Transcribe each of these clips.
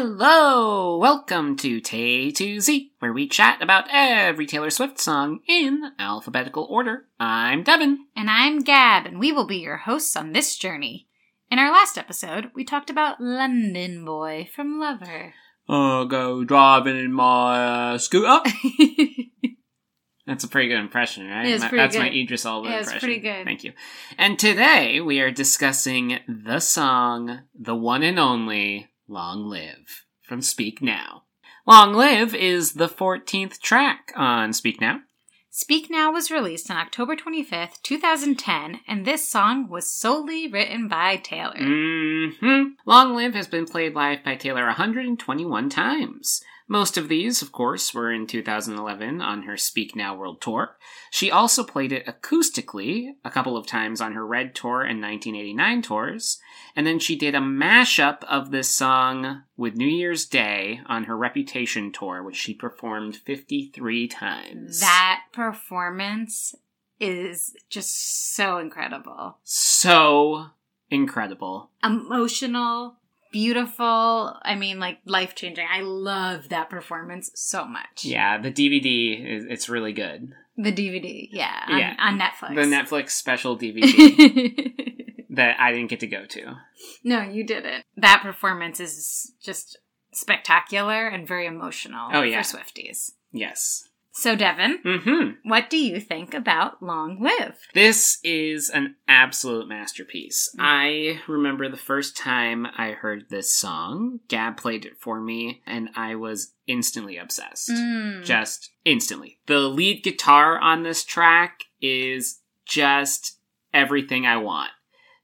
Hello! Welcome to Tay to Z, where we chat about every Taylor Swift song in alphabetical order. I'm Devin. And I'm Gab, and we will be your hosts on this journey. In our last episode, we talked about London Boy from Lover. I'll go driving in my uh, scooter. That's a pretty good impression, right? It's My- pretty That's my good. Idris Elba it's impression. pretty good. Thank you. And today we are discussing the song, the one and only Long Live from Speak Now. Long Live is the 14th track on Speak Now. Speak Now was released on October 25th, 2010, and this song was solely written by Taylor. hmm Long Live has been played live by Taylor 121 times. Most of these, of course, were in 2011 on her Speak Now World Tour. She also played it acoustically a couple of times on her Red Tour and 1989 tours, and then she did a mashup of this song with New Year's Day on her Reputation tour, which she performed 53 times. That performance is just so incredible. so incredible. Emotional, beautiful, I mean, like life changing. I love that performance so much. Yeah, the DVD is it's really good. The DVD, yeah, on, Yeah. on Netflix. The Netflix special DVD that I didn't get to go to. no, you didn't. That performance is just spectacular and very emotional Oh, yeah. for Swifties. Yes. So, Devin, Mm-hmm. what do you think about Long Live? This is an absolute masterpiece. I remember the first time I heard this song, Gab played it for me, and I was instantly obsessed. Mm. Just instantly. The lead guitar on this track is just everything I want.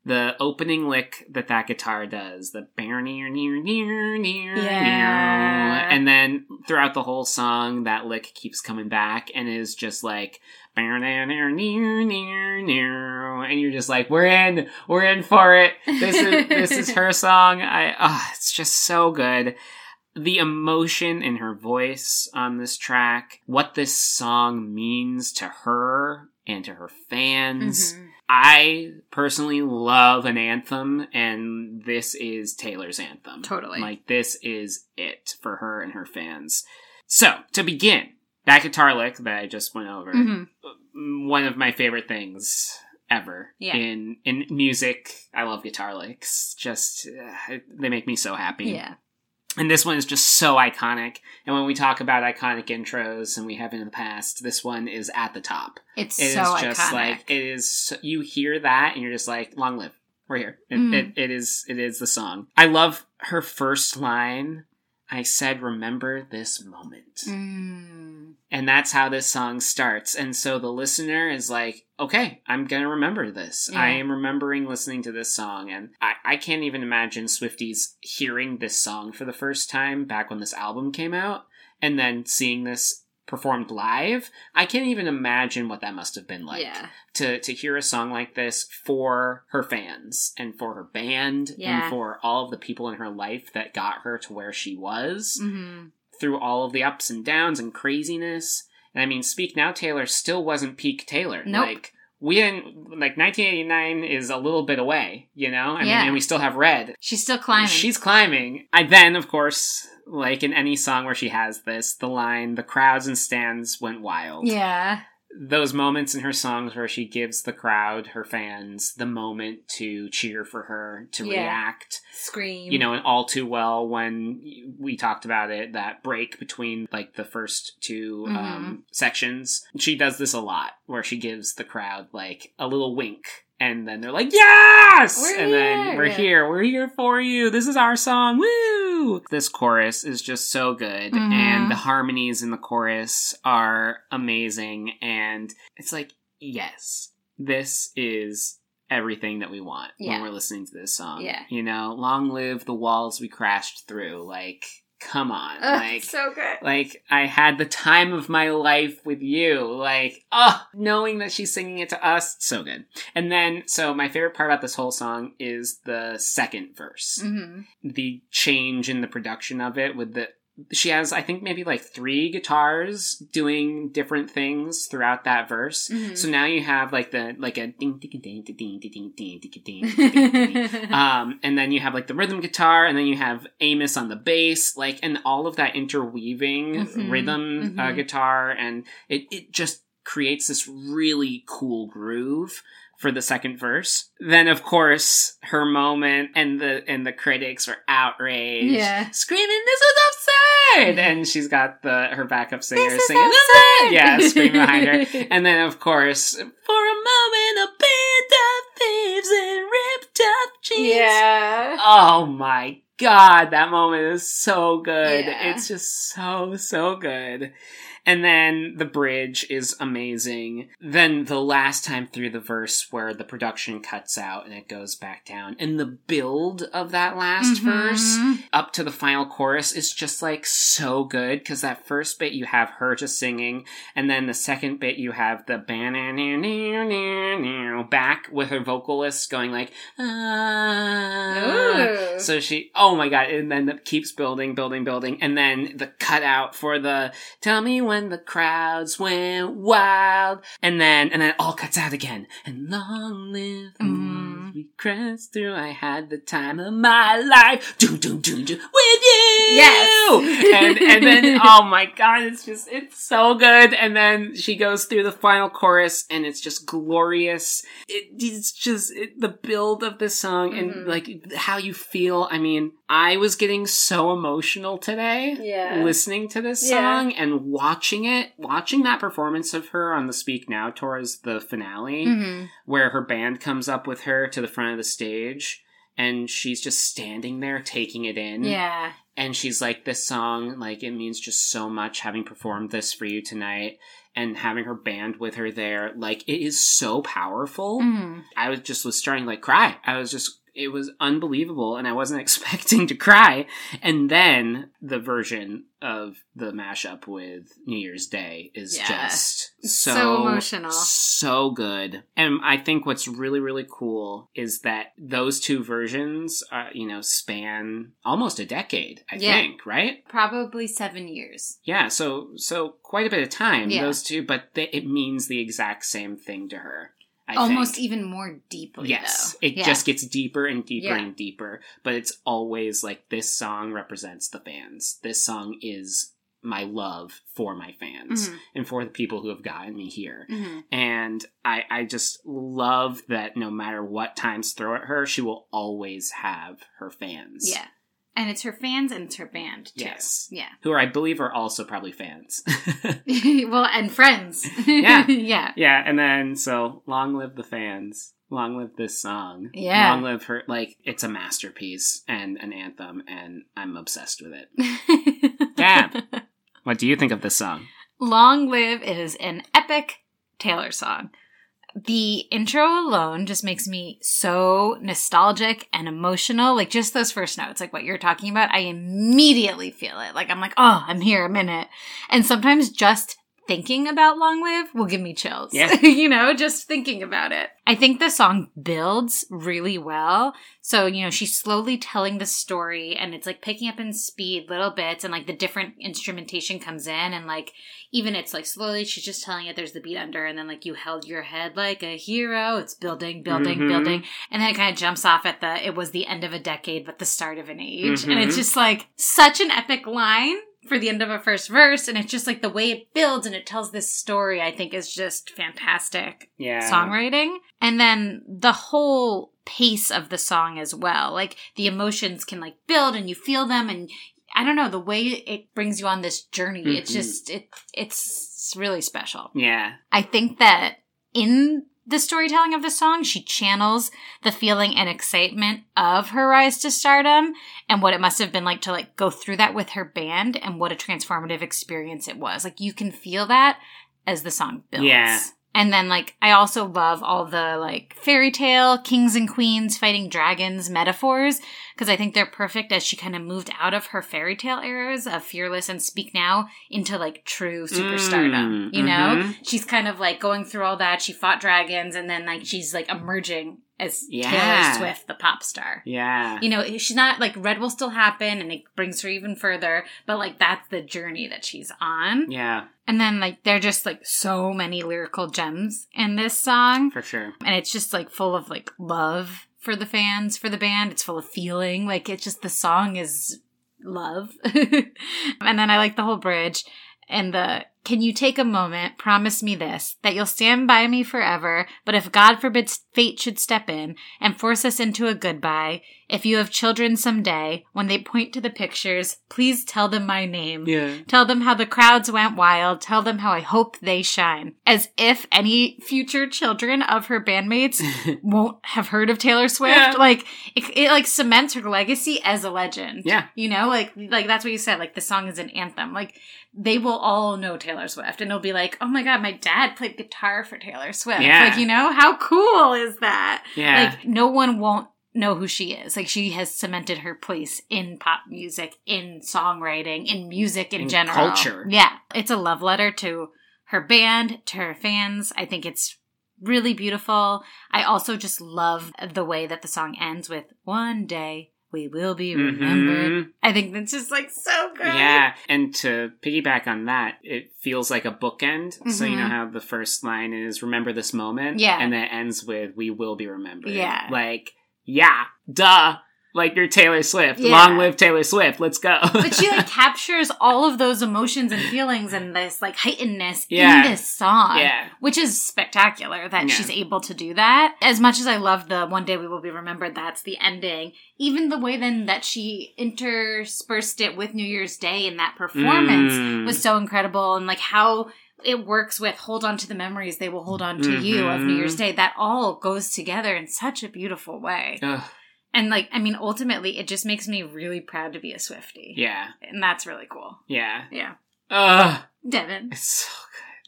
The opening lick that that guitar does, the near near near near Yeah. and then throughout the whole song, that lick keeps coming back and is just like near near near near near, and you're just like, we're in, we're in for it. This is this is her song. I, ah, it's just so good the emotion in her voice on this track, what this song means to her and to her fans. Mhm. I personally love an anthem, and this is Taylor's anthem. Totally. Like, this is it for her and her fans. So, to begin, that guitar lick that I just went over, Mhm. one of my favorite things ever Yeah. in in music. I love guitar licks. Just uh, they make me so happy. Yeah. And this one is just so iconic. And when we talk about iconic intros, and we have in the past, this one is at the top. It's It is so just iconic. like it is. You hear that, and you're just like, "Long live, we're here." It, Mm. it, it is. It is the song. I love her first line. I said, "Remember this moment." Mm. And that's how this song starts. And so the listener is like, okay, I'm going to remember this. Yeah. I am remembering listening to this song. And I, I can't even imagine Swifties hearing this song for the first time back when this album came out and then seeing this performed live. I can't even imagine what that must have been like yeah. to to hear a song like this for her fans and for her band Yeah. and for all of the people in her life that got her to where she was hmm through all of the ups and downs and craziness. And I mean, Speak Now Taylor still wasn't peak Taylor. Nope. Like we didn't like 1989 is a little bit away, you know. I Yeah. mean, and we still have Red. She's still climbing. She's climbing. I then, of course, like in any song where she has this, the line "the crowds and stands went wild." yeah. Those moments in her songs where she gives the crowd, her fans, the moment to cheer for her, to Yeah. react. Scream. You know, and all too well when we talked about it, that break between like the first 2 Mhm. um, sections. She does this a lot where she gives the crowd like a little wink. And then they're like, yes! We're and then we're here. We're here for you. This is our song. Woo! This chorus is just so good. Mhm. And the harmonies in the chorus are amazing. And it's like, yes, this is everything that we want Yeah. when we're listening to this song. Yeah. You know, long live the walls we crashed through. Like, come on. Ugh, like, so good. like I had the time of my life with you. Like, oh, knowing that she's singing it to us, so good. And then, so my favorite part about this whole song is the second verse. hmm The change in the production of it with the she has I think maybe like three guitars doing different things throughout that verse. Mhm. So now you have like the like a ding ding ding ding ding ding ding ding ding ding. Um, and then you have like the rhythm guitar, and then you have Amos on the bass, like, and all of that interweaving Mhm, rhythm Uh, mhm. guitar, and it it just creates this really cool groove for the second verse. Then, of course, her moment, and the and the critics are outraged, Yeah. screaming, "This is absurd!" And she's got the her backup singer This is singing, absurd! yeah, screaming behind her. And then, of course, for a moment, a band of thieves in ripped up jeans. yeah. Oh my god, that moment is so good. Yeah. It's just so, so good. And then the bridge is amazing. Then the last time through the verse where the production cuts out and it goes back down. And the build of that last Mhm. verse up to the final chorus is just like so good because that first bit you have her just singing, and then the second bit you have the back with her vocalist going like, ah. So she, oh my god, and then it keeps building, building, building, and then the cutout for the tell me when the crowds went wild, and then and then it all cuts out again, and long live Mm. We crest through. I had the time of my life, Do do do do with you, Yes. and and then oh my god, it's just it's so good, and then she goes through the final chorus, and it's just glorious. It, it's just it, the build of the song and Mhm. like how you feel. I mean, I was getting so emotional today Yeah. listening to this Yeah. song and watching it, watching that performance of her on the Speak Now tour as the finale, Mhm. where her band comes up with her to the front of the stage and she's just standing there taking it in. Yeah. And she's like, This song, like, it means just so much having performed this for you tonight and having her band with her there. Like, it is so powerful. Mhm. I was just was starting to like cry. I was just it was unbelievable and I wasn't expecting to cry. And then the version of the mashup with New Year's Day is Yeah. just so, So emotional. So good. And I think what's really, really cool is that those two versions, uh, you know, span almost a decade, I Yeah. think, right? Probably seven years. Yeah, so so quite a bit of time Yeah. those two, but they, it means the exact same thing to her. I Almost think. even more deeply. Yes, though. it Yeah. just gets deeper and deeper Yeah. and deeper, but it's always like this song represents the fans. This song is my love for my fans Mhm. and for the people who have gotten me here. Mhm. And I, I just love that no matter what times throw at her, she will always have her fans. Yeah. And it's her fans and it's her band too. Yes. Yeah. Who are, I believe are also probably fans. well, and friends. Yeah. yeah. yeah, and then so long live the fans. Long live this song. Yeah. Long live her like it's a masterpiece and an anthem and I'm obsessed with it. Gab. What do you think of this song? Long Live is an epic Taylor song. The intro alone just makes me so nostalgic and emotional. Like just those first notes, like what you're talking about, I immediately feel it. Like I'm like, oh, I'm here, I'm in it. And sometimes just thinking about Long Live will give me chills. Yeah. you know, just thinking about it. I think the song builds really well. So, you know, she's slowly telling the story and it's like picking up in speed little bits and like the different instrumentation comes in and like even it's like slowly she's just telling it there's the beat under and then like you held your head like a hero. It's building, building, Mhm. building. And then it kind of jumps off at the it was the end of a decade but the start of an age. And Mhm. it's just like such an epic line for the end of a first verse and it's just like the way it builds and it tells this story I think is just fantastic Yeah. songwriting and then the whole pace of the song as well like the emotions can like build and you feel them and i don't know the way it brings you on this journey it's Mhm. just it it's really special Yeah. i think that in the storytelling of the song. She channels the feeling and excitement of her rise to stardom and what it must have been like to like go through that with her band and what a transformative experience it was. Like you can feel that as the song builds. Yeah. And then like I also love all the like fairy tale kings and queens fighting dragons metaphors because I think they're perfect as she kind of moved out of her fairy tale eras of fearless and speak now into like true superstardom. Mm, you know, mhm. she's kind of like going through all that. She fought dragons and then like she's like emerging as Yeah. Taylor Swift, the pop star. Yeah. You know, she's not like Red will still happen and it brings her even further, but like that's the journey that she's on. Yeah, And then like there are just like so many lyrical gems in this song. for sure. And it's just like full of like love for the fans, for the band. It's full of feeling. Like it's just the song is love. and then I like the whole bridge and the can you take a moment, promise me this, that you'll stand by me forever, but if God forbids fate should step in and force us into a goodbye, if you have children someday, when they point to the pictures, please tell them my name. Yeah. Tell them how the crowds went wild. Tell them how I hope they shine. As if any future children of her bandmates won't have heard of Taylor Swift. Yeah. Like it, it like cements her legacy as a legend. Yeah. You know, like like that's what you said. Like the song is an anthem. Like they will all know Taylor Swift, and they'll be like, oh my god, my dad played guitar for Taylor Swift. Yeah. Like you know, how cool is that? Yeah. Like no one won't know who she is. Like she has cemented her place in pop music, in songwriting, in music in, In general. culture. Yeah. It's a love letter to her band, to her fans. I think it's really beautiful. I also just love the way that the song ends with one day we will be remembered. Mhm. I think that's just like so good. Yeah, and to piggyback on that, it feels like a bookend. So you know how the first line is "Remember this moment," Yeah. and then it ends with "We will be remembered." Yeah. like yeah, duh. Like you're Taylor Swift. Yeah. Long live Taylor Swift. Let's go. But she like captures all of those emotions and feelings and this like heightenedness Yeah. in this song. yeah, Which is spectacular that Yeah. she's able to do that. As much as I love the one day we will be remembered, that's the ending. Even the way then that she interspersed it with New Year's Day in that performance Mm. was so incredible and like how it works with hold on to the memories they will hold on to you of New. Year's Day. That all goes together in such a beautiful way. Ugh, And like, I mean, ultimately it just makes me really proud to be a Swifty. yeah, And that's really cool. yeah. Yeah. Ugh, Devin, it's so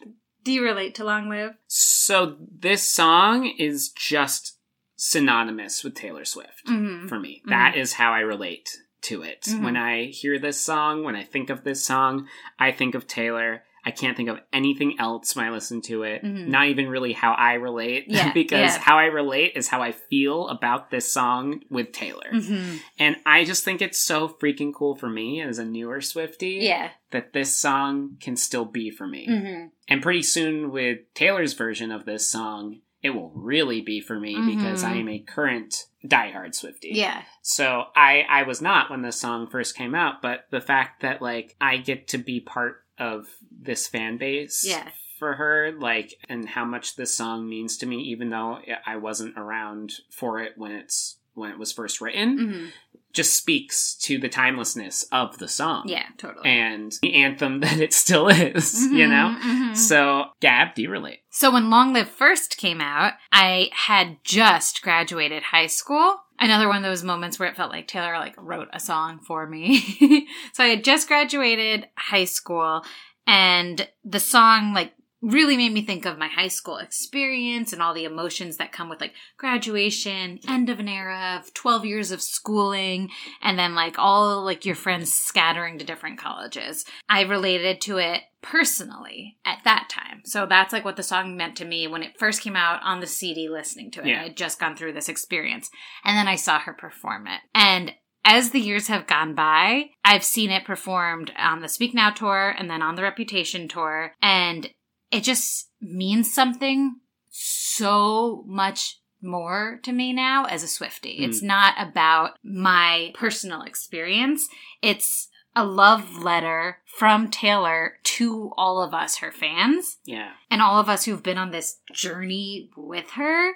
good. do you relate to Long Live? So this song is just synonymous with Taylor Swift. Mm-hmm. for me. That is how I relate to it. Mhm. When I hear this song, when I think of this song, I think of Taylor. I can't think of anything else when I listen to it. Mhm. Not even really how I relate. Yeah, because yeah. how I relate is how I feel about this song with Taylor. Mm-hmm. And I just think it's so freaking cool for me as a newer Swifty Yeah. that this song can still be for me. Mm-hmm. And pretty soon with Taylor's version of this song, it will really be for me because. I am a current diehard Swifty. Yeah. So I I was not when this song first came out, but the fact that like I get to be part of this fan base Yeah. for her, like and how much this song means to me, even though I wasn't around for it when it's when it was first written, Mm-hmm. just speaks to the timelessness of the song. Yeah, totally. And the anthem that it still is, you Mhm, know? mhm. So, Gab, do you relate? So when Long Live first came out, I had just graduated high school. Another one of those moments where it felt like Taylor like wrote a song for me. so I had just graduated high school and the song like really made me think of my high school experience and all the emotions that come with like graduation, end of an era of 12 years of schooling, and then like all like your friends scattering to different colleges. I related to it personally at that time. So that's like what the song meant to me when it first came out on the CD listening to it. Yeah. I had just gone through this experience. And then I saw her perform it. And as the years have gone by, I've seen it performed on the Speak Now tour and then on the Reputation tour. And it just means something so much more to me now as a Swifty. Mm. It's not about my personal experience. It's a love letter from Taylor to all of us, her fans, Yeah. and all of us who've been on this journey with her.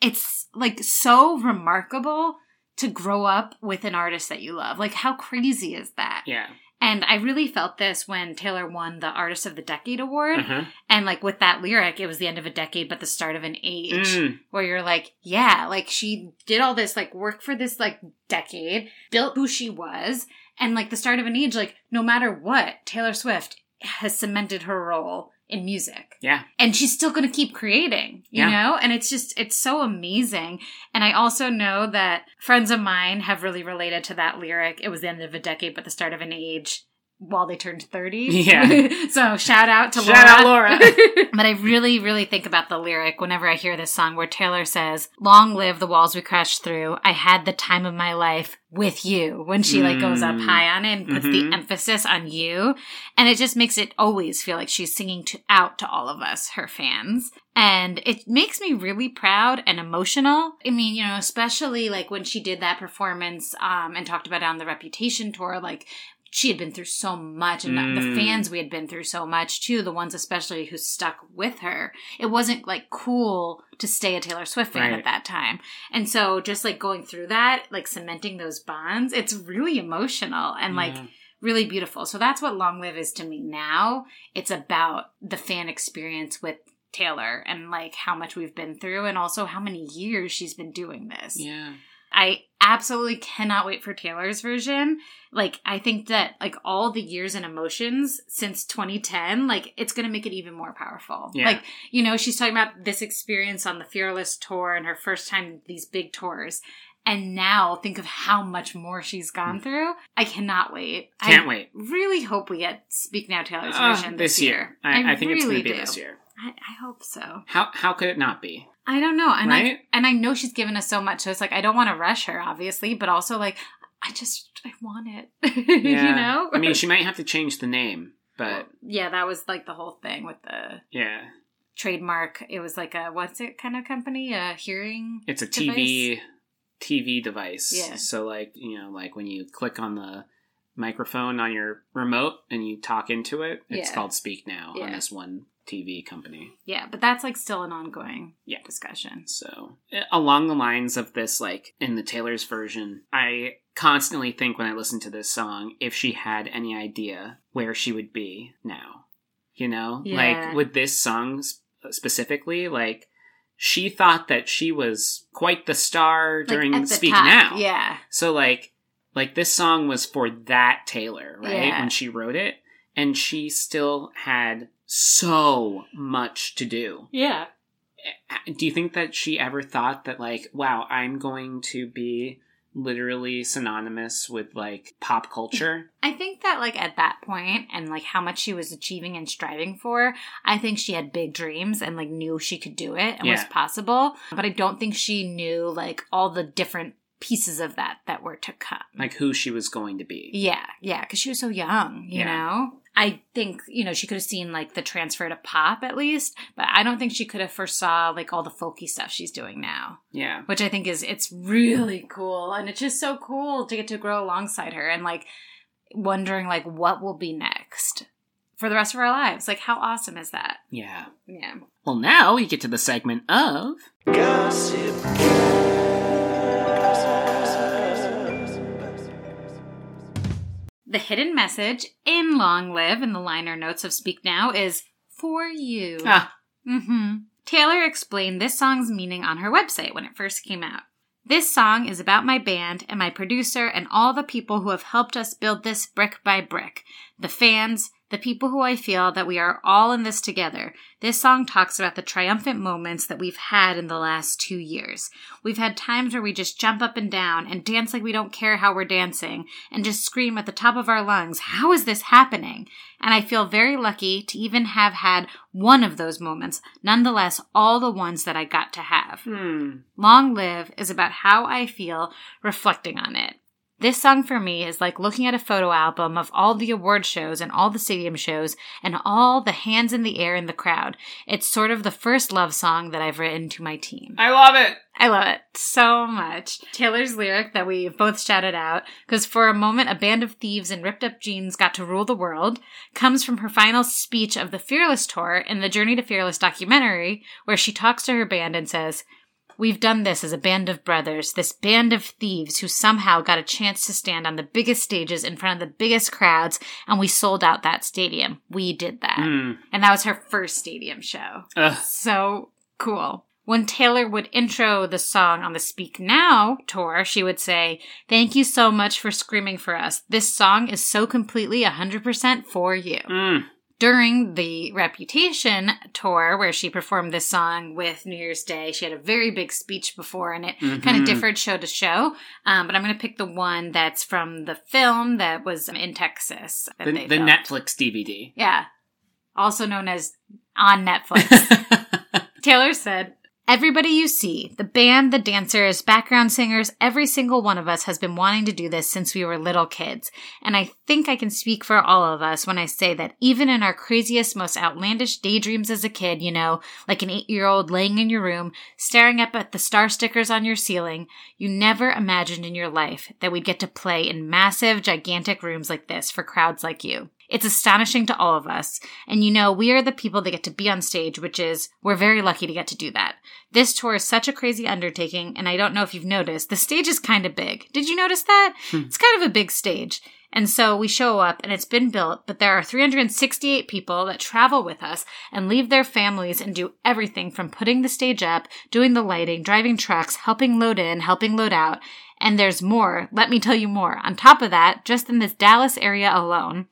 It's like so remarkable to grow up with an artist that you love. Like, how crazy is that? Yeah. And I really felt this when Taylor won the Artist of the Decade award. Uh-huh. And like with that lyric, it was the end of a decade, but the start of an age Mm. where you're like, yeah, like she did all this like work for this like decade, built who she was, and like the start of an age, like no matter what, Taylor Swift has cemented her role in music. Yeah. And she's still going to keep creating, you Yeah. know? And it's just, it's so amazing. And I also know that friends of mine have really related to that lyric. It was the end of a decade, but the start of an age. While they turned 30. Yeah. so shout out to Shout Laura. out Laura. But I really, really think about the lyric whenever I hear this song where Taylor says, Long live the walls we crashed through. I had the time of my life with you. When she like goes up Mm. high on it and puts Mhm. the emphasis on you. And it just makes it always feel like she's singing to, out to all of us, her fans. And it makes me really proud and emotional. I mean, you know, especially like when she did that performance um, and talked about it on the Reputation tour, like she had been through so much and the- the Mm. fans we had been through so much too the ones especially who stuck with her it wasn't like cool to stay a taylor swift fan Right. at that time and so just like going through that like cementing those bonds it's really emotional and like really beautiful so that's what long live is to me now it's about the fan experience with taylor and like how much we've been through and also how many years she's been doing this yeah. I absolutely cannot wait for Taylor's version. Like, I think that, like, all the years and emotions since 2010, like, it's going to make it even more powerful. Yeah. Like, you know, she's talking about this experience on the Fearless tour and her first time these big tours. And now think of how much more she's gone through. I cannot wait. Mm. Can't I wait. really hope we get Speak Now Taylor's Uh, version this, this year. I, I think it's going to be do. this year. I, I hope so. How how could it not be? I don't know. And I and I know she's given us so much, so it's like I don't want to rush her, obviously, but also like I just I want it. you know? I mean, she might have to change the name, but yeah, that was like the whole thing with the yeah, trademark. It was like a what's it kind of company? A hearing it's a device? TV TV device. Yeah. So like you know, like when you click on the microphone on your remote and you talk into it, it's Yeah. called Speak Now on this one TV company. Yeah, but that's like still an ongoing Yeah. discussion. So, eh, along the lines of this, like in the Taylor's version, I constantly think when I listen to this song if she had any idea where she would be now. You know? Yeah. Like with this song sp- specifically, like she thought that she was quite the star during the Speak top, Now. Yeah. So like like this song was for that Taylor, right? Yeah. When she wrote it and she still had so much to do Yeah. do you think that she ever thought that like wow i'm going to be literally synonymous with like pop culture I think that like at that point and like how much she was achieving and striving for, I think she had big dreams and like knew she could do it and was possible. But I don't think she knew like all the different pieces of that that were to come. like who she was going to be Yeah, yeah, because she was so young, you Yeah. know? I think, you know, she could have seen like the transfer to pop at least, but I don't think she could have foresaw like all the folky stuff she's doing now, yeah which I think is, it's really cool. And it's just so cool to get to grow alongside her and like wondering like what will be next for the rest of our lives. Like, how awesome is that? yeah Yeah. well now we get to the segment of Gossip. The hidden message in Long Live in the liner notes of Speak Now is for you. ah hmm Taylor explained this song's meaning on her website when it first came out. This song is about my band and my producer and all the people who have helped us build this brick by brick. The fans, the people who I feel that we are all in this together. This song talks about the triumphant moments that we've had in the last two years. We've had times where we just jump up and down and dance like we don't care how we're dancing and just scream at the top of our lungs, How is this happening? And I feel very lucky to even have had one of those moments, nonetheless, all the ones that I got to have. hmm Long Live is about how I feel reflecting on it. This song for me is like looking at a photo album of all the award shows and all the stadium shows and all the hands in the air in the crowd. It's sort of the first love song that I've written to my team. i love it I love it so much. Taylor's lyric that we both shouted out, because for a moment a band of thieves in ripped up jeans got to rule the world, comes from her final speech of the Fearless tour in the Journey to Fearless documentary, where she talks to her band and says, We've done this as a band of brothers, this band of thieves who somehow got a chance to stand on the biggest stages in front of the biggest crowds, and we sold out that stadium. We did that. Mm. And that was her first stadium show. Ugh. So cool. When Taylor would intro the song on the Speak Now tour, she would say, Thank you so much for screaming for us. This song is so completely 100% for you. Mm. During the Reputation tour, where she performed this song with New Year's Day, she had a very big speech before, and it kind Mhm. of differed show to show. Um, but I'm going to pick the one that's from the film that was in Texas. The, the. Netflix DVD. Yeah. Also known as on Netflix. Taylor said, Everybody you see, the band, the dancers, background singers, every single one of us has been wanting to do this since we were little kids. And I think I can speak for all of us when I say that even in our craziest, most outlandish daydreams as a kid, you know, like an eight year old laying in your room, staring up at the star stickers on your ceiling, you never imagined in your life that we'd get to play in massive, gigantic rooms like this for crowds like you. It's astonishing to all of us. And you know, we are the people that get to be on stage, which is, we're very lucky to get to do that. This tour is such a crazy undertaking, and I don't know if you've noticed, the stage is kind of big. Did you notice that? Hmm. It's kind of a big stage. And so we show up and it's been built, but there are 368 people that travel with us and leave their families and do everything from putting the stage up, doing the lighting, driving trucks, helping load in, helping load out. And there's more. Let me tell you more. On top of that, just in this Dallas area alone,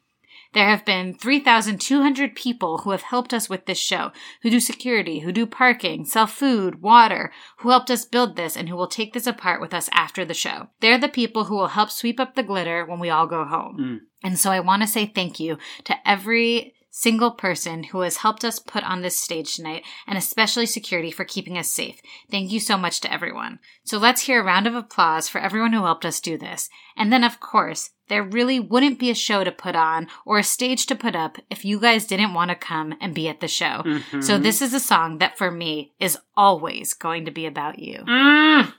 there have been 3,200 people who have helped us with this show, who do security, who do parking, sell food, water, who helped us build this, and who will take this apart with us after the show. They're the people who will help sweep up the glitter when we all go home. Mm. And so I want to say thank you to every single person who has helped us put on this stage tonight, and especially security for keeping us safe. Thank you so much to everyone. So let's hear a round of applause for everyone who helped us do this. And then, of course, there really wouldn't be a show to put on or a stage to put up if you guys didn't want to come and be at the show. Mhm. So this is a song that for me is always going to be about you. Mm.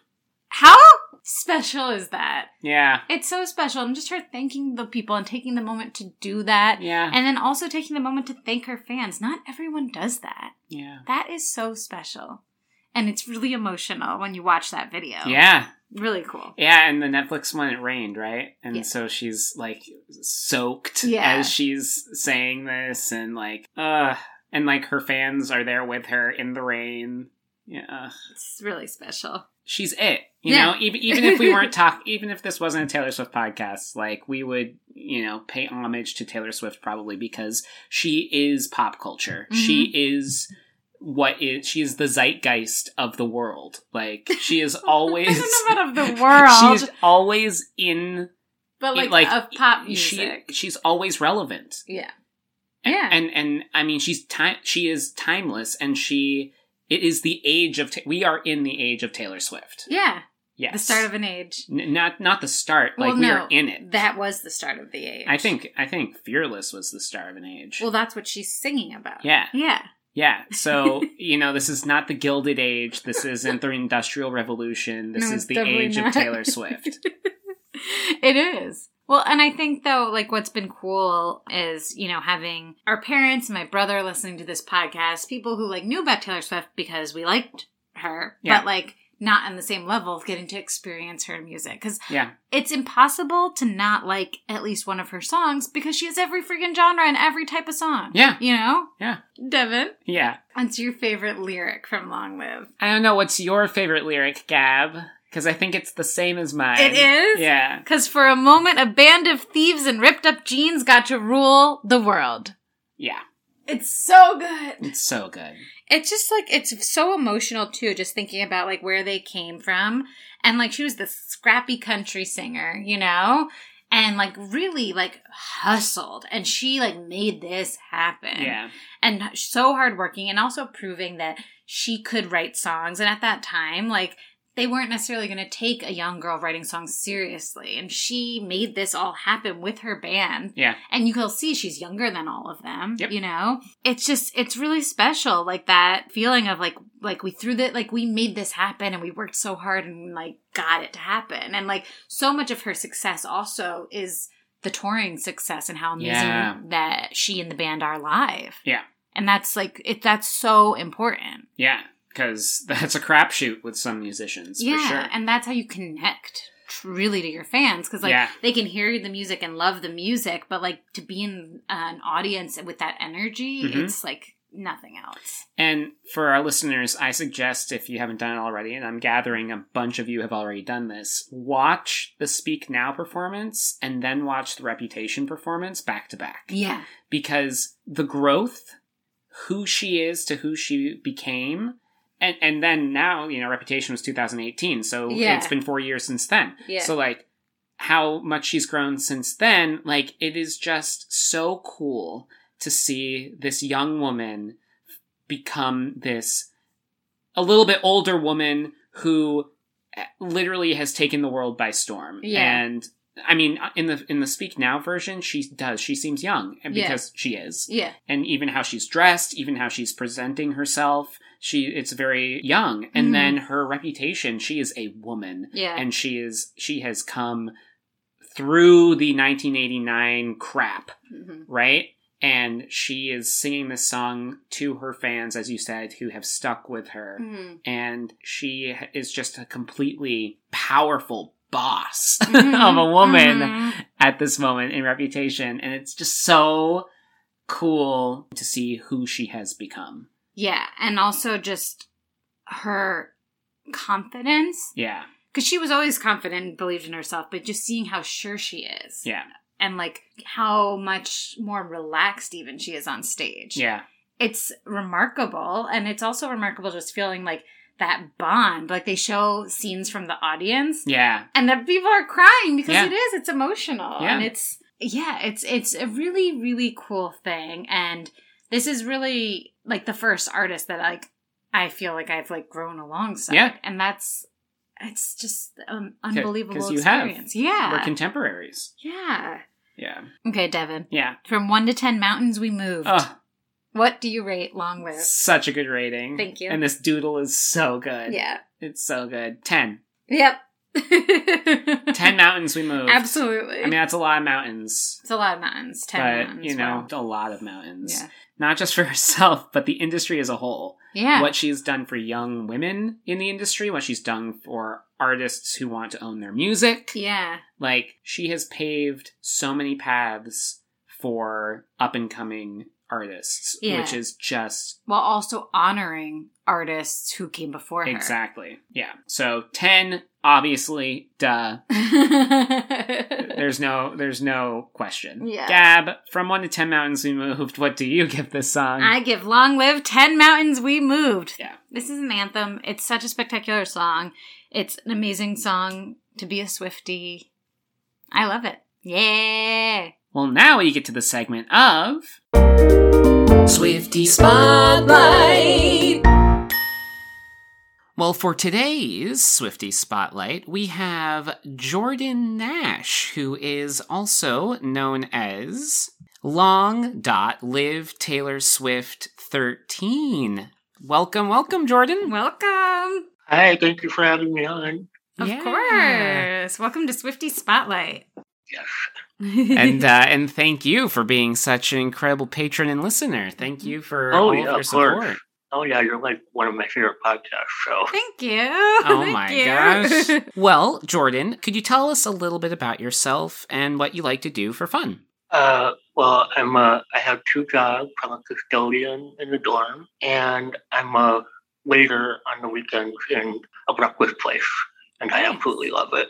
How special is that? Yeah. It's so special. And just her thanking the people and taking the moment to do that. Yeah. And then also taking the moment to thank her fans. Not everyone does that. yeah. That is so special. And it's really emotional when you watch that video. Yeah. Really cool. Yeah, and the Netflix one it rained, right? And Yeah. so she's like soaked Yeah. as she's saying this and like uh and like her fans are there with her in the rain. Yeah. It's really special. She's it. You Yeah. know, even even if we weren't talk even if this wasn't a Taylor Swift podcast, like we would, you know, pay homage to Taylor Swift probably because she is pop culture. She mm-hmm. is what is she is the zeitgeist of the world. Like she is always I don't know about of the world, She's always in but like, like, of pop she music. she's always relevant. yeah. And, Yeah. And and I mean she's time she is timeless and she it is the age of Ta- we are in the age of Taylor Swift. Yeah. Yes. The start of an age. N- not not the start like well, we no, are in it. That was the start of the age. I think I think Fearless was the start of an age. Well, that's what she's singing about. yeah. Yeah. Yeah. So, you know, this is not the Gilded Age. This isn't the Industrial Revolution. This No, is the age not. of Taylor Swift. it is. Well, and I think though, like what's been cool is, you know, having our parents and my brother listening to this podcast, people who like knew about Taylor Swift because we liked her, Yeah. but like not on the same level of getting to experience her music. Because Yeah. it's impossible to not like at least one of her songs because she has every freaking genre and every type of song. Yeah. You know? Yeah. Devin, Yeah. what's your favorite lyric from Long Live? I don't know what's your favorite lyric, Gab, because I think it's the same as mine. It is? Yeah. Because for a moment, a band of thieves in ripped up jeans got to rule the world. Yeah. It's so good. It's so good. It's just like, it's so emotional too, just thinking about like where they came from. And like she was this scrappy country singer, you know? And like really like hustled. And she like made this happen. Yeah. and so hardworking and also proving that she could write songs and at that time like they weren't necessarily going to take a young girl writing songs seriously and she made this all happen with her band Yeah. and you can see she's younger than all of them Yep. you know it's just it's really special like that feeling of like like we threw that like we made this happen and we worked so hard and like got it to happen and like so much of her success also is the touring success and how amazing Yeah. that she and the band are live Yeah. and that's like it that's so important Yeah. Because that's a crapshoot with some musicians, yeah for sure. and that's how you connect truly to your fans because like Yeah. they can hear the music and love the music but like to be in uh, an audience with that energy Mhm. it's like nothing else. And for our listeners, I suggest if you haven't done it already, and I'm gathering a bunch of you have already done this, watch the Speak Now performance and then watch the Reputation performance back to back. Yeah. Because the growth, who she is to who she became, and and then now, you know, Reputation was 2018, so Yeah. it's been four years since then. Yeah. So like how much she's grown since then, like it is just so cool to see this young woman become this a little bit older woman who eh, literally has taken the world by storm. Yeah. And I mean, in the in the Speak Now version, she does. She seems young, and Yeah. because she is, Yeah. and even how she's dressed, even how she's presenting herself, she it's very young. And Mhm. then her reputation, she is a woman, Yeah. and she is she has come through the 1989 crap Mhm. right? And she is singing this song to her fans, as you said, who have stuck with her. Mhm. And she is just a completely powerful boss Mhm. of a woman Mhm. at this moment in reputation. And it's just so cool to see who she has become. Yeah, and also just her confidence Yeah. because she was always confident and believed in herself, but just seeing how sure she is, Yeah. and like how much more relaxed even she is on stage. Yeah. it's remarkable, and it's also remarkable just feeling like that bond. Like they show scenes from the audience, Yeah. and that people are crying because Yeah. it is. It's emotional, Yeah. and it's yeah, it's it's a really really cool thing, and this is really like the first artist that like I feel like I've like grown alongside, Yeah. and that's it's just an unbelievable you have. experience. Yeah, We're contemporaries. yeah. Yeah. Okay, Devin. Yeah. From one to ten mountains we moved. Oh, What do you rate Long Live? such a good rating. Thank you. And this doodle is so good. Yeah. It's so good. 10. Yep. 10 mountains we moved. Absolutely. I mean, that's a lot of mountains. it's a lot of mountains. Ten but, mountains. you know, wow. a lot of mountains. Yeah. Not just for herself, but the industry as a whole. Yeah. What she's done for young women in the industry, what she's done for artists who want to own their music. Yeah. Like, she has paved so many paths for up and coming artists, Yeah. which is just While also honoring artists who came before her. exactly. Yeah. So 10, obviously, duh. There's no there's no question. Yeah. Gab, from one to ten mountains we moved, what do you give this song? I give Long Live 10 Mountains We Moved. Yeah. This is an anthem. It's such a spectacular song. It's an amazing song to be a Swifty. I love it. Yeah. well now we get to the segment of Swifty Spotlight. Well, for today's Swifty Spotlight, we have Jordan Nash, who is also known as Long Dot Live Taylor Swift 13. Welcome, welcome, Jordan. Welcome. Hi, thank you for having me on. Of Yeah. course. Welcome to Swifty Spotlight. Yes. And uh, and thank you for being such an incredible patron and listener. Thank you for Oh, all yeah, of your support. course. Oh yeah, you're like one of my favorite podcasts. So Thank you. Oh Thank my you. gosh. Well, Jordan, could you tell us a little bit about yourself and what you like to do for fun? Uh, well, I'm a, I have two jobs. I'm a custodian in the dorm, and I'm a waiter on the weekends in a breakfast place, and I absolutely love it.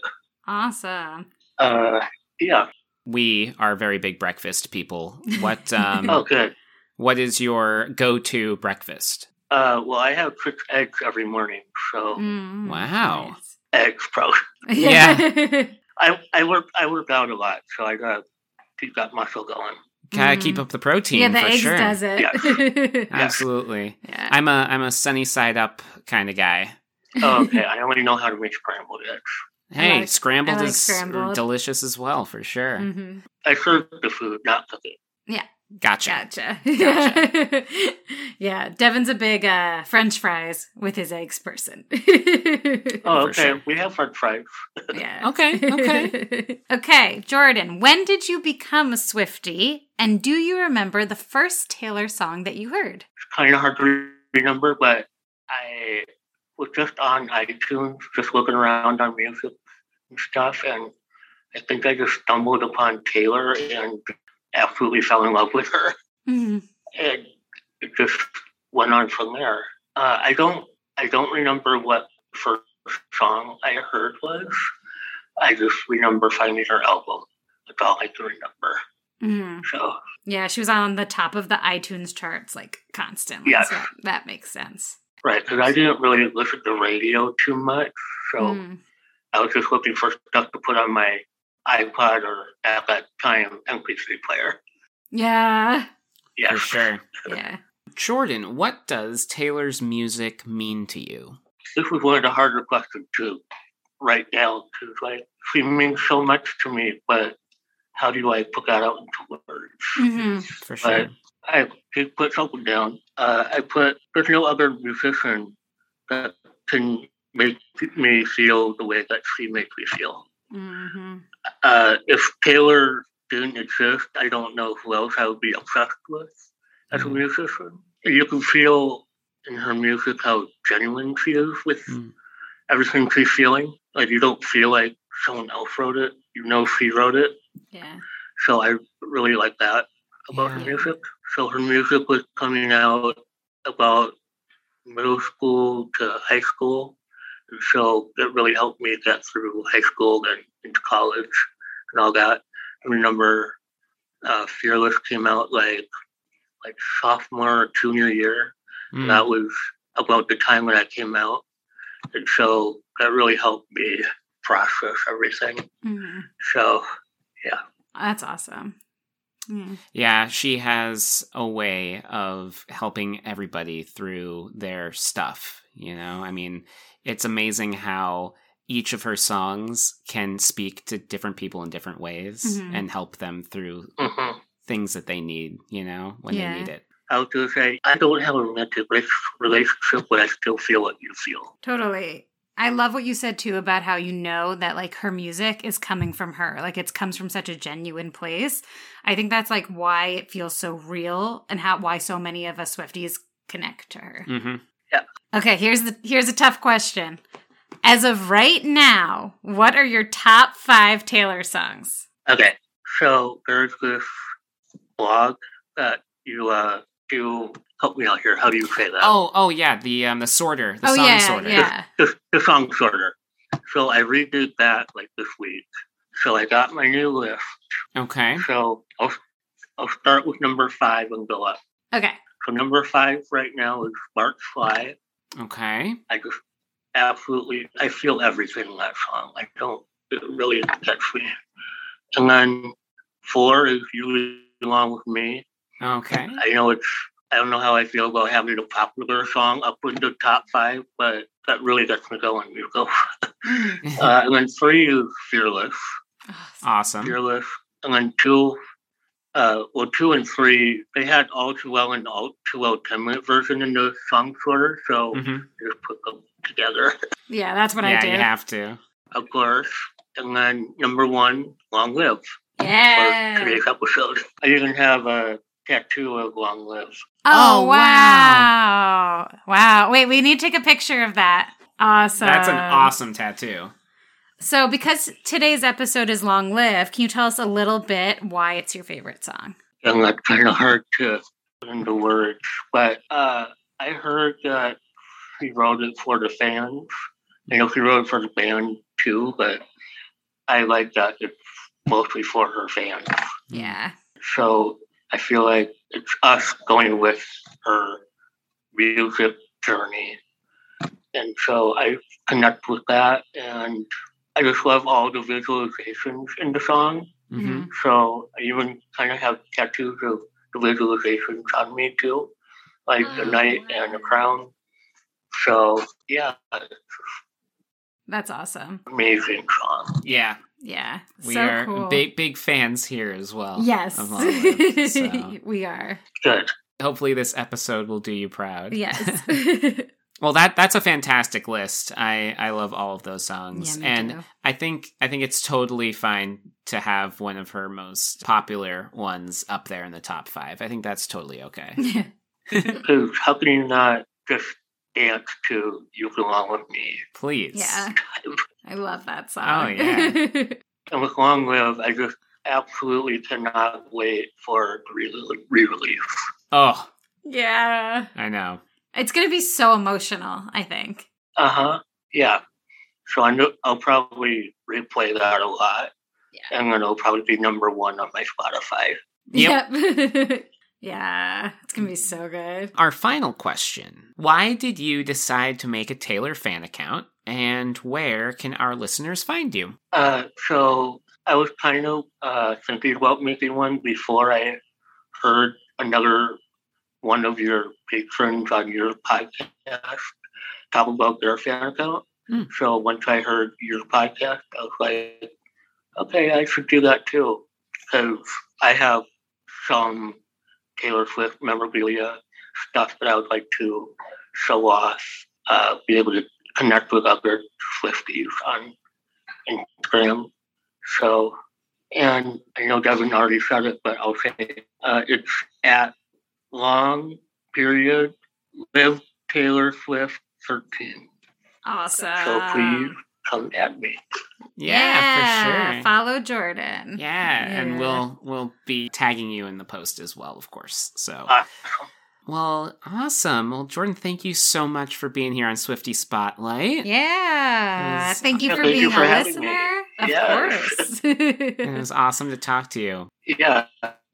Awesome. Uh, yeah. We are very big breakfast people. What um Oh, good. what is your go-to breakfast? Uh, well, I have six eggs every morning, so Mm, Wow. nice. eggs pro. Yeah. I I work I work out a lot, so I got keep that muscle going. Gotta Mhm. keep up the protein yeah, the for eggs sure. does it. Yeah. Absolutely. yeah. I'm a I'm a sunny side up kind of guy. Oh, okay, I only know how to make scrambled eggs. Hey, like- scrambled like is scrambled. delicious as well, for sure. hmm I serve the food, not cook it. Gotcha. Gotcha. Gotcha. yeah, Devin's a big uh, French fries with his eggs person. Oh, okay. sure. We have French fries. yeah. Okay, okay. okay, Jordan, when did you become a Swifty? And do you remember the first Taylor song that you heard? It's kind of hard to remember, but I was just on iTunes, just looking around on music and stuff, and I think I just stumbled upon Taylor and absolutely fell in love with her. Mhm. And it just went on from there. Uh, I don't I don't remember what first song I heard was. I just remember finding her album. That's all I can remember. Mhm. So Yeah, she was on the top of the iTunes charts like constantly. Yeah. So that makes sense. right, because I didn't really listen to radio too much, so Mm. I was just looking for stuff to put on my iPod or at that time MP3 player. Yeah. Yes. For sure. Yeah. Jordan, what does Taylor's music mean to you? this was one of the harder questions to write down because like she means so much to me, but how do I put that out into words? hmm For sure. Right. I did put something down. Uh, I put there's no other musician that can make me feel the way that she makes me feel. hmm Uh, if Taylor didn't exist, I don't know who else I would be obsessed with as a Mhm. musician. You can feel in her music how genuine she is with Mm. everything she's feeling. Like you don't feel like someone else wrote it. You know she wrote it. Yeah. So I really like that about her music. So her music was coming out about middle school to high school. And so it really helped me get through high school and into college and all that. I remember uh, Fearless came out like like sophomore or junior year. Mm. That was about the time when I came out. And so that really helped me process everything. hmm So yeah. That's awesome. Mm. Yeah, she has a way of helping everybody through their stuff. You know, I mean, it's amazing how each of her songs can speak to different people in different ways Mhm. and help them through mhm. things that they need, you know, when Yeah. they need it. I was going to say, I don't have a romantic relationship, but I still feel what you feel. Totally. I love what you said too about how you know that like her music is coming from her. Like it comes from such a genuine place. I think that's like why it feels so real and how why so many of us Swifties connect to her. hmm Okay, here's the here's a tough question. As of right now, what are your top 5 Taylor songs? Okay, so there's this blog that you uh, do. Help me out here. How do you say that? Oh, oh yeah, the um the sorter, the oh song yeah, sorter. yeah. the, the song sorter. So I redid that like this week. So I got my new list. Okay. So I'll, I'll start with number five and go up. Okay. So number five right now is Sparks Fly. Okay. I just absolutely I feel everything in that song. I don't it really gets me. And then four is You Belong With Me. Okay. I know it's I don't know how I feel about having a popular song up in the top five, but that really gets me going. You go. Uh, and then three is Fearless. awesome. Fearless. And then two uh well two and three they had all too well and all too well ten minute version in the song sorter, so hmm just put them together. yeah, that's what I Yeah, did. you have to. of course. And then number one, Long Live Yeah. for Yeah. today's episode. I even have a tattoo of Long Live. Oh, Oh, wow. wow. Wait, we need to take a picture of that. Awesome. That's an awesome tattoo. So, because today's episode is Long Live, can you tell us a little bit why it's your favorite song? And that's kind of hard to put into words. But uh, I heard that he wrote it for the fans. I know he wrote it for the band too, but I like that it's mostly for her fans. Yeah. So I feel like it's us going with her music journey. And so I connect with that. And I just love all the visualizations in the song. hmm So I even kind of have tattoos of the visualizations on me too, like the Oh, knight and the crown. So yeah, That's awesome. amazing song. Yeah, Yeah. we so are cool. big big fans here as well. Yes. of Long Live, so we are. Good. hopefully this episode will do you proud. Yes. Well, that that's a fantastic list. I I love all of those songs, Yeah, me and too. I think I think it's totally fine to have one of her most popular ones up there in the top five. I think that's totally okay. Because how can you not just dance to "You Belong with Me"? Please, yeah. I love that song. Oh, yeah. And with "Long Live," I just absolutely cannot wait for the re- re-release. Oh, Yeah. I know. It's going to be so emotional, I think. Uh huh. Yeah. So I know I'll probably replay that a lot, Yeah. and then it'll probably be number one on my Spotify. Yep. Yep. yeah. It's going to be so good. Our final question Why did you decide to make a Taylor fan account, and where can our listeners find you? Uh, so I was kind of uh, thinking about making one before I heard another one of your patrons on your podcast talk about their fan account. Hmm. So once I heard your podcast, I was like, okay, I should do that too. Because I have some Taylor Swift memorabilia stuff that I would like to show off, uh, be able to connect with other Swifties on Instagram. So, and I know Devin already said it, but I'll say uh, it's at long period live Taylor Swift 13. Awesome. So please come at me. Yeah, for sure. Follow Jordan. Yeah, and we'll we'll be tagging you in the post as well, of course. So, Uh, well, awesome. Well, Jordan, thank you so much for being here on Swifty Spotlight. Yeah. Yes. Thank you Yeah, for thank being you for a having me. listener. Of Yes. course. It was awesome to talk to you. yeah,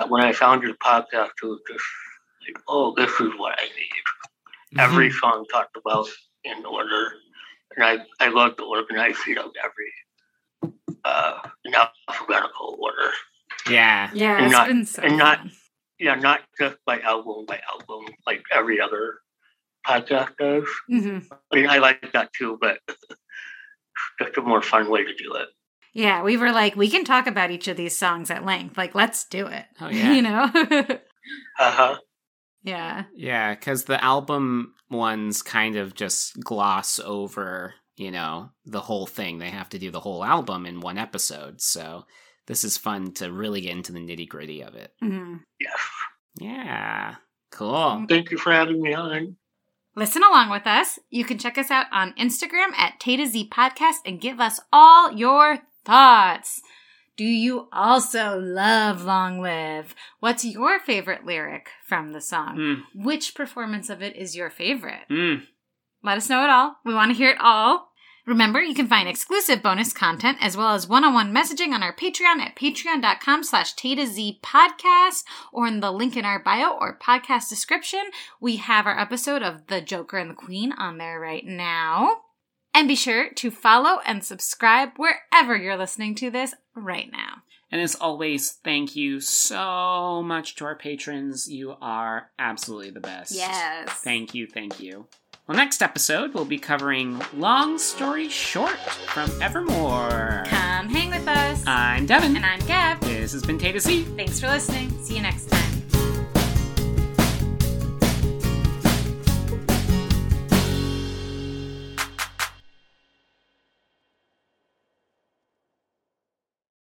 when I found your podcast, it was just like, oh, this is what I need. Every song talked about in order, and I I love the organizing of every uh, in alphabetical order. yeah, yeah, And it's not- been so and not- Yeah, not just by album by album like every other podcast does. Mhm. I mean, I like that too, but just a more fun way to do it. Yeah, we were like, we can talk about each of these songs at length. Like, let's do it. Oh, yeah. you know? Uh huh. Yeah. yeah, because the album ones kind of just gloss over, you know, the whole thing. They have to do the whole album in one episode. So this is fun to really get into the nitty gritty of it. Mhm. Yes. Yeah, cool. Thank you for having me on. Listen along with us. You can check us out on Instagram at Tay to Z Podcast and give us all your thoughts. Do you also love Long Live? What's your favorite lyric from the song? Mm, Which performance of it is your favorite? mm. Let us know it all. We want to hear it all. Remember, you can find exclusive bonus content as well as one-on-one messaging on our Patreon at patreon.com slash Tay to Z podcast or in the link in our bio or podcast description. We have our episode of The Joker and the Queen on there right now. And be sure to follow and subscribe wherever you're listening to this right now. And as always, thank you so much to our patrons. You are absolutely the best. Yes. Thank you, thank you. Well, next episode, we'll be covering Long Story Short from Evermore. Come hang with us. I'm Devin. and I'm Gab. This has been Tay to Z. Thanks for listening. See you next time.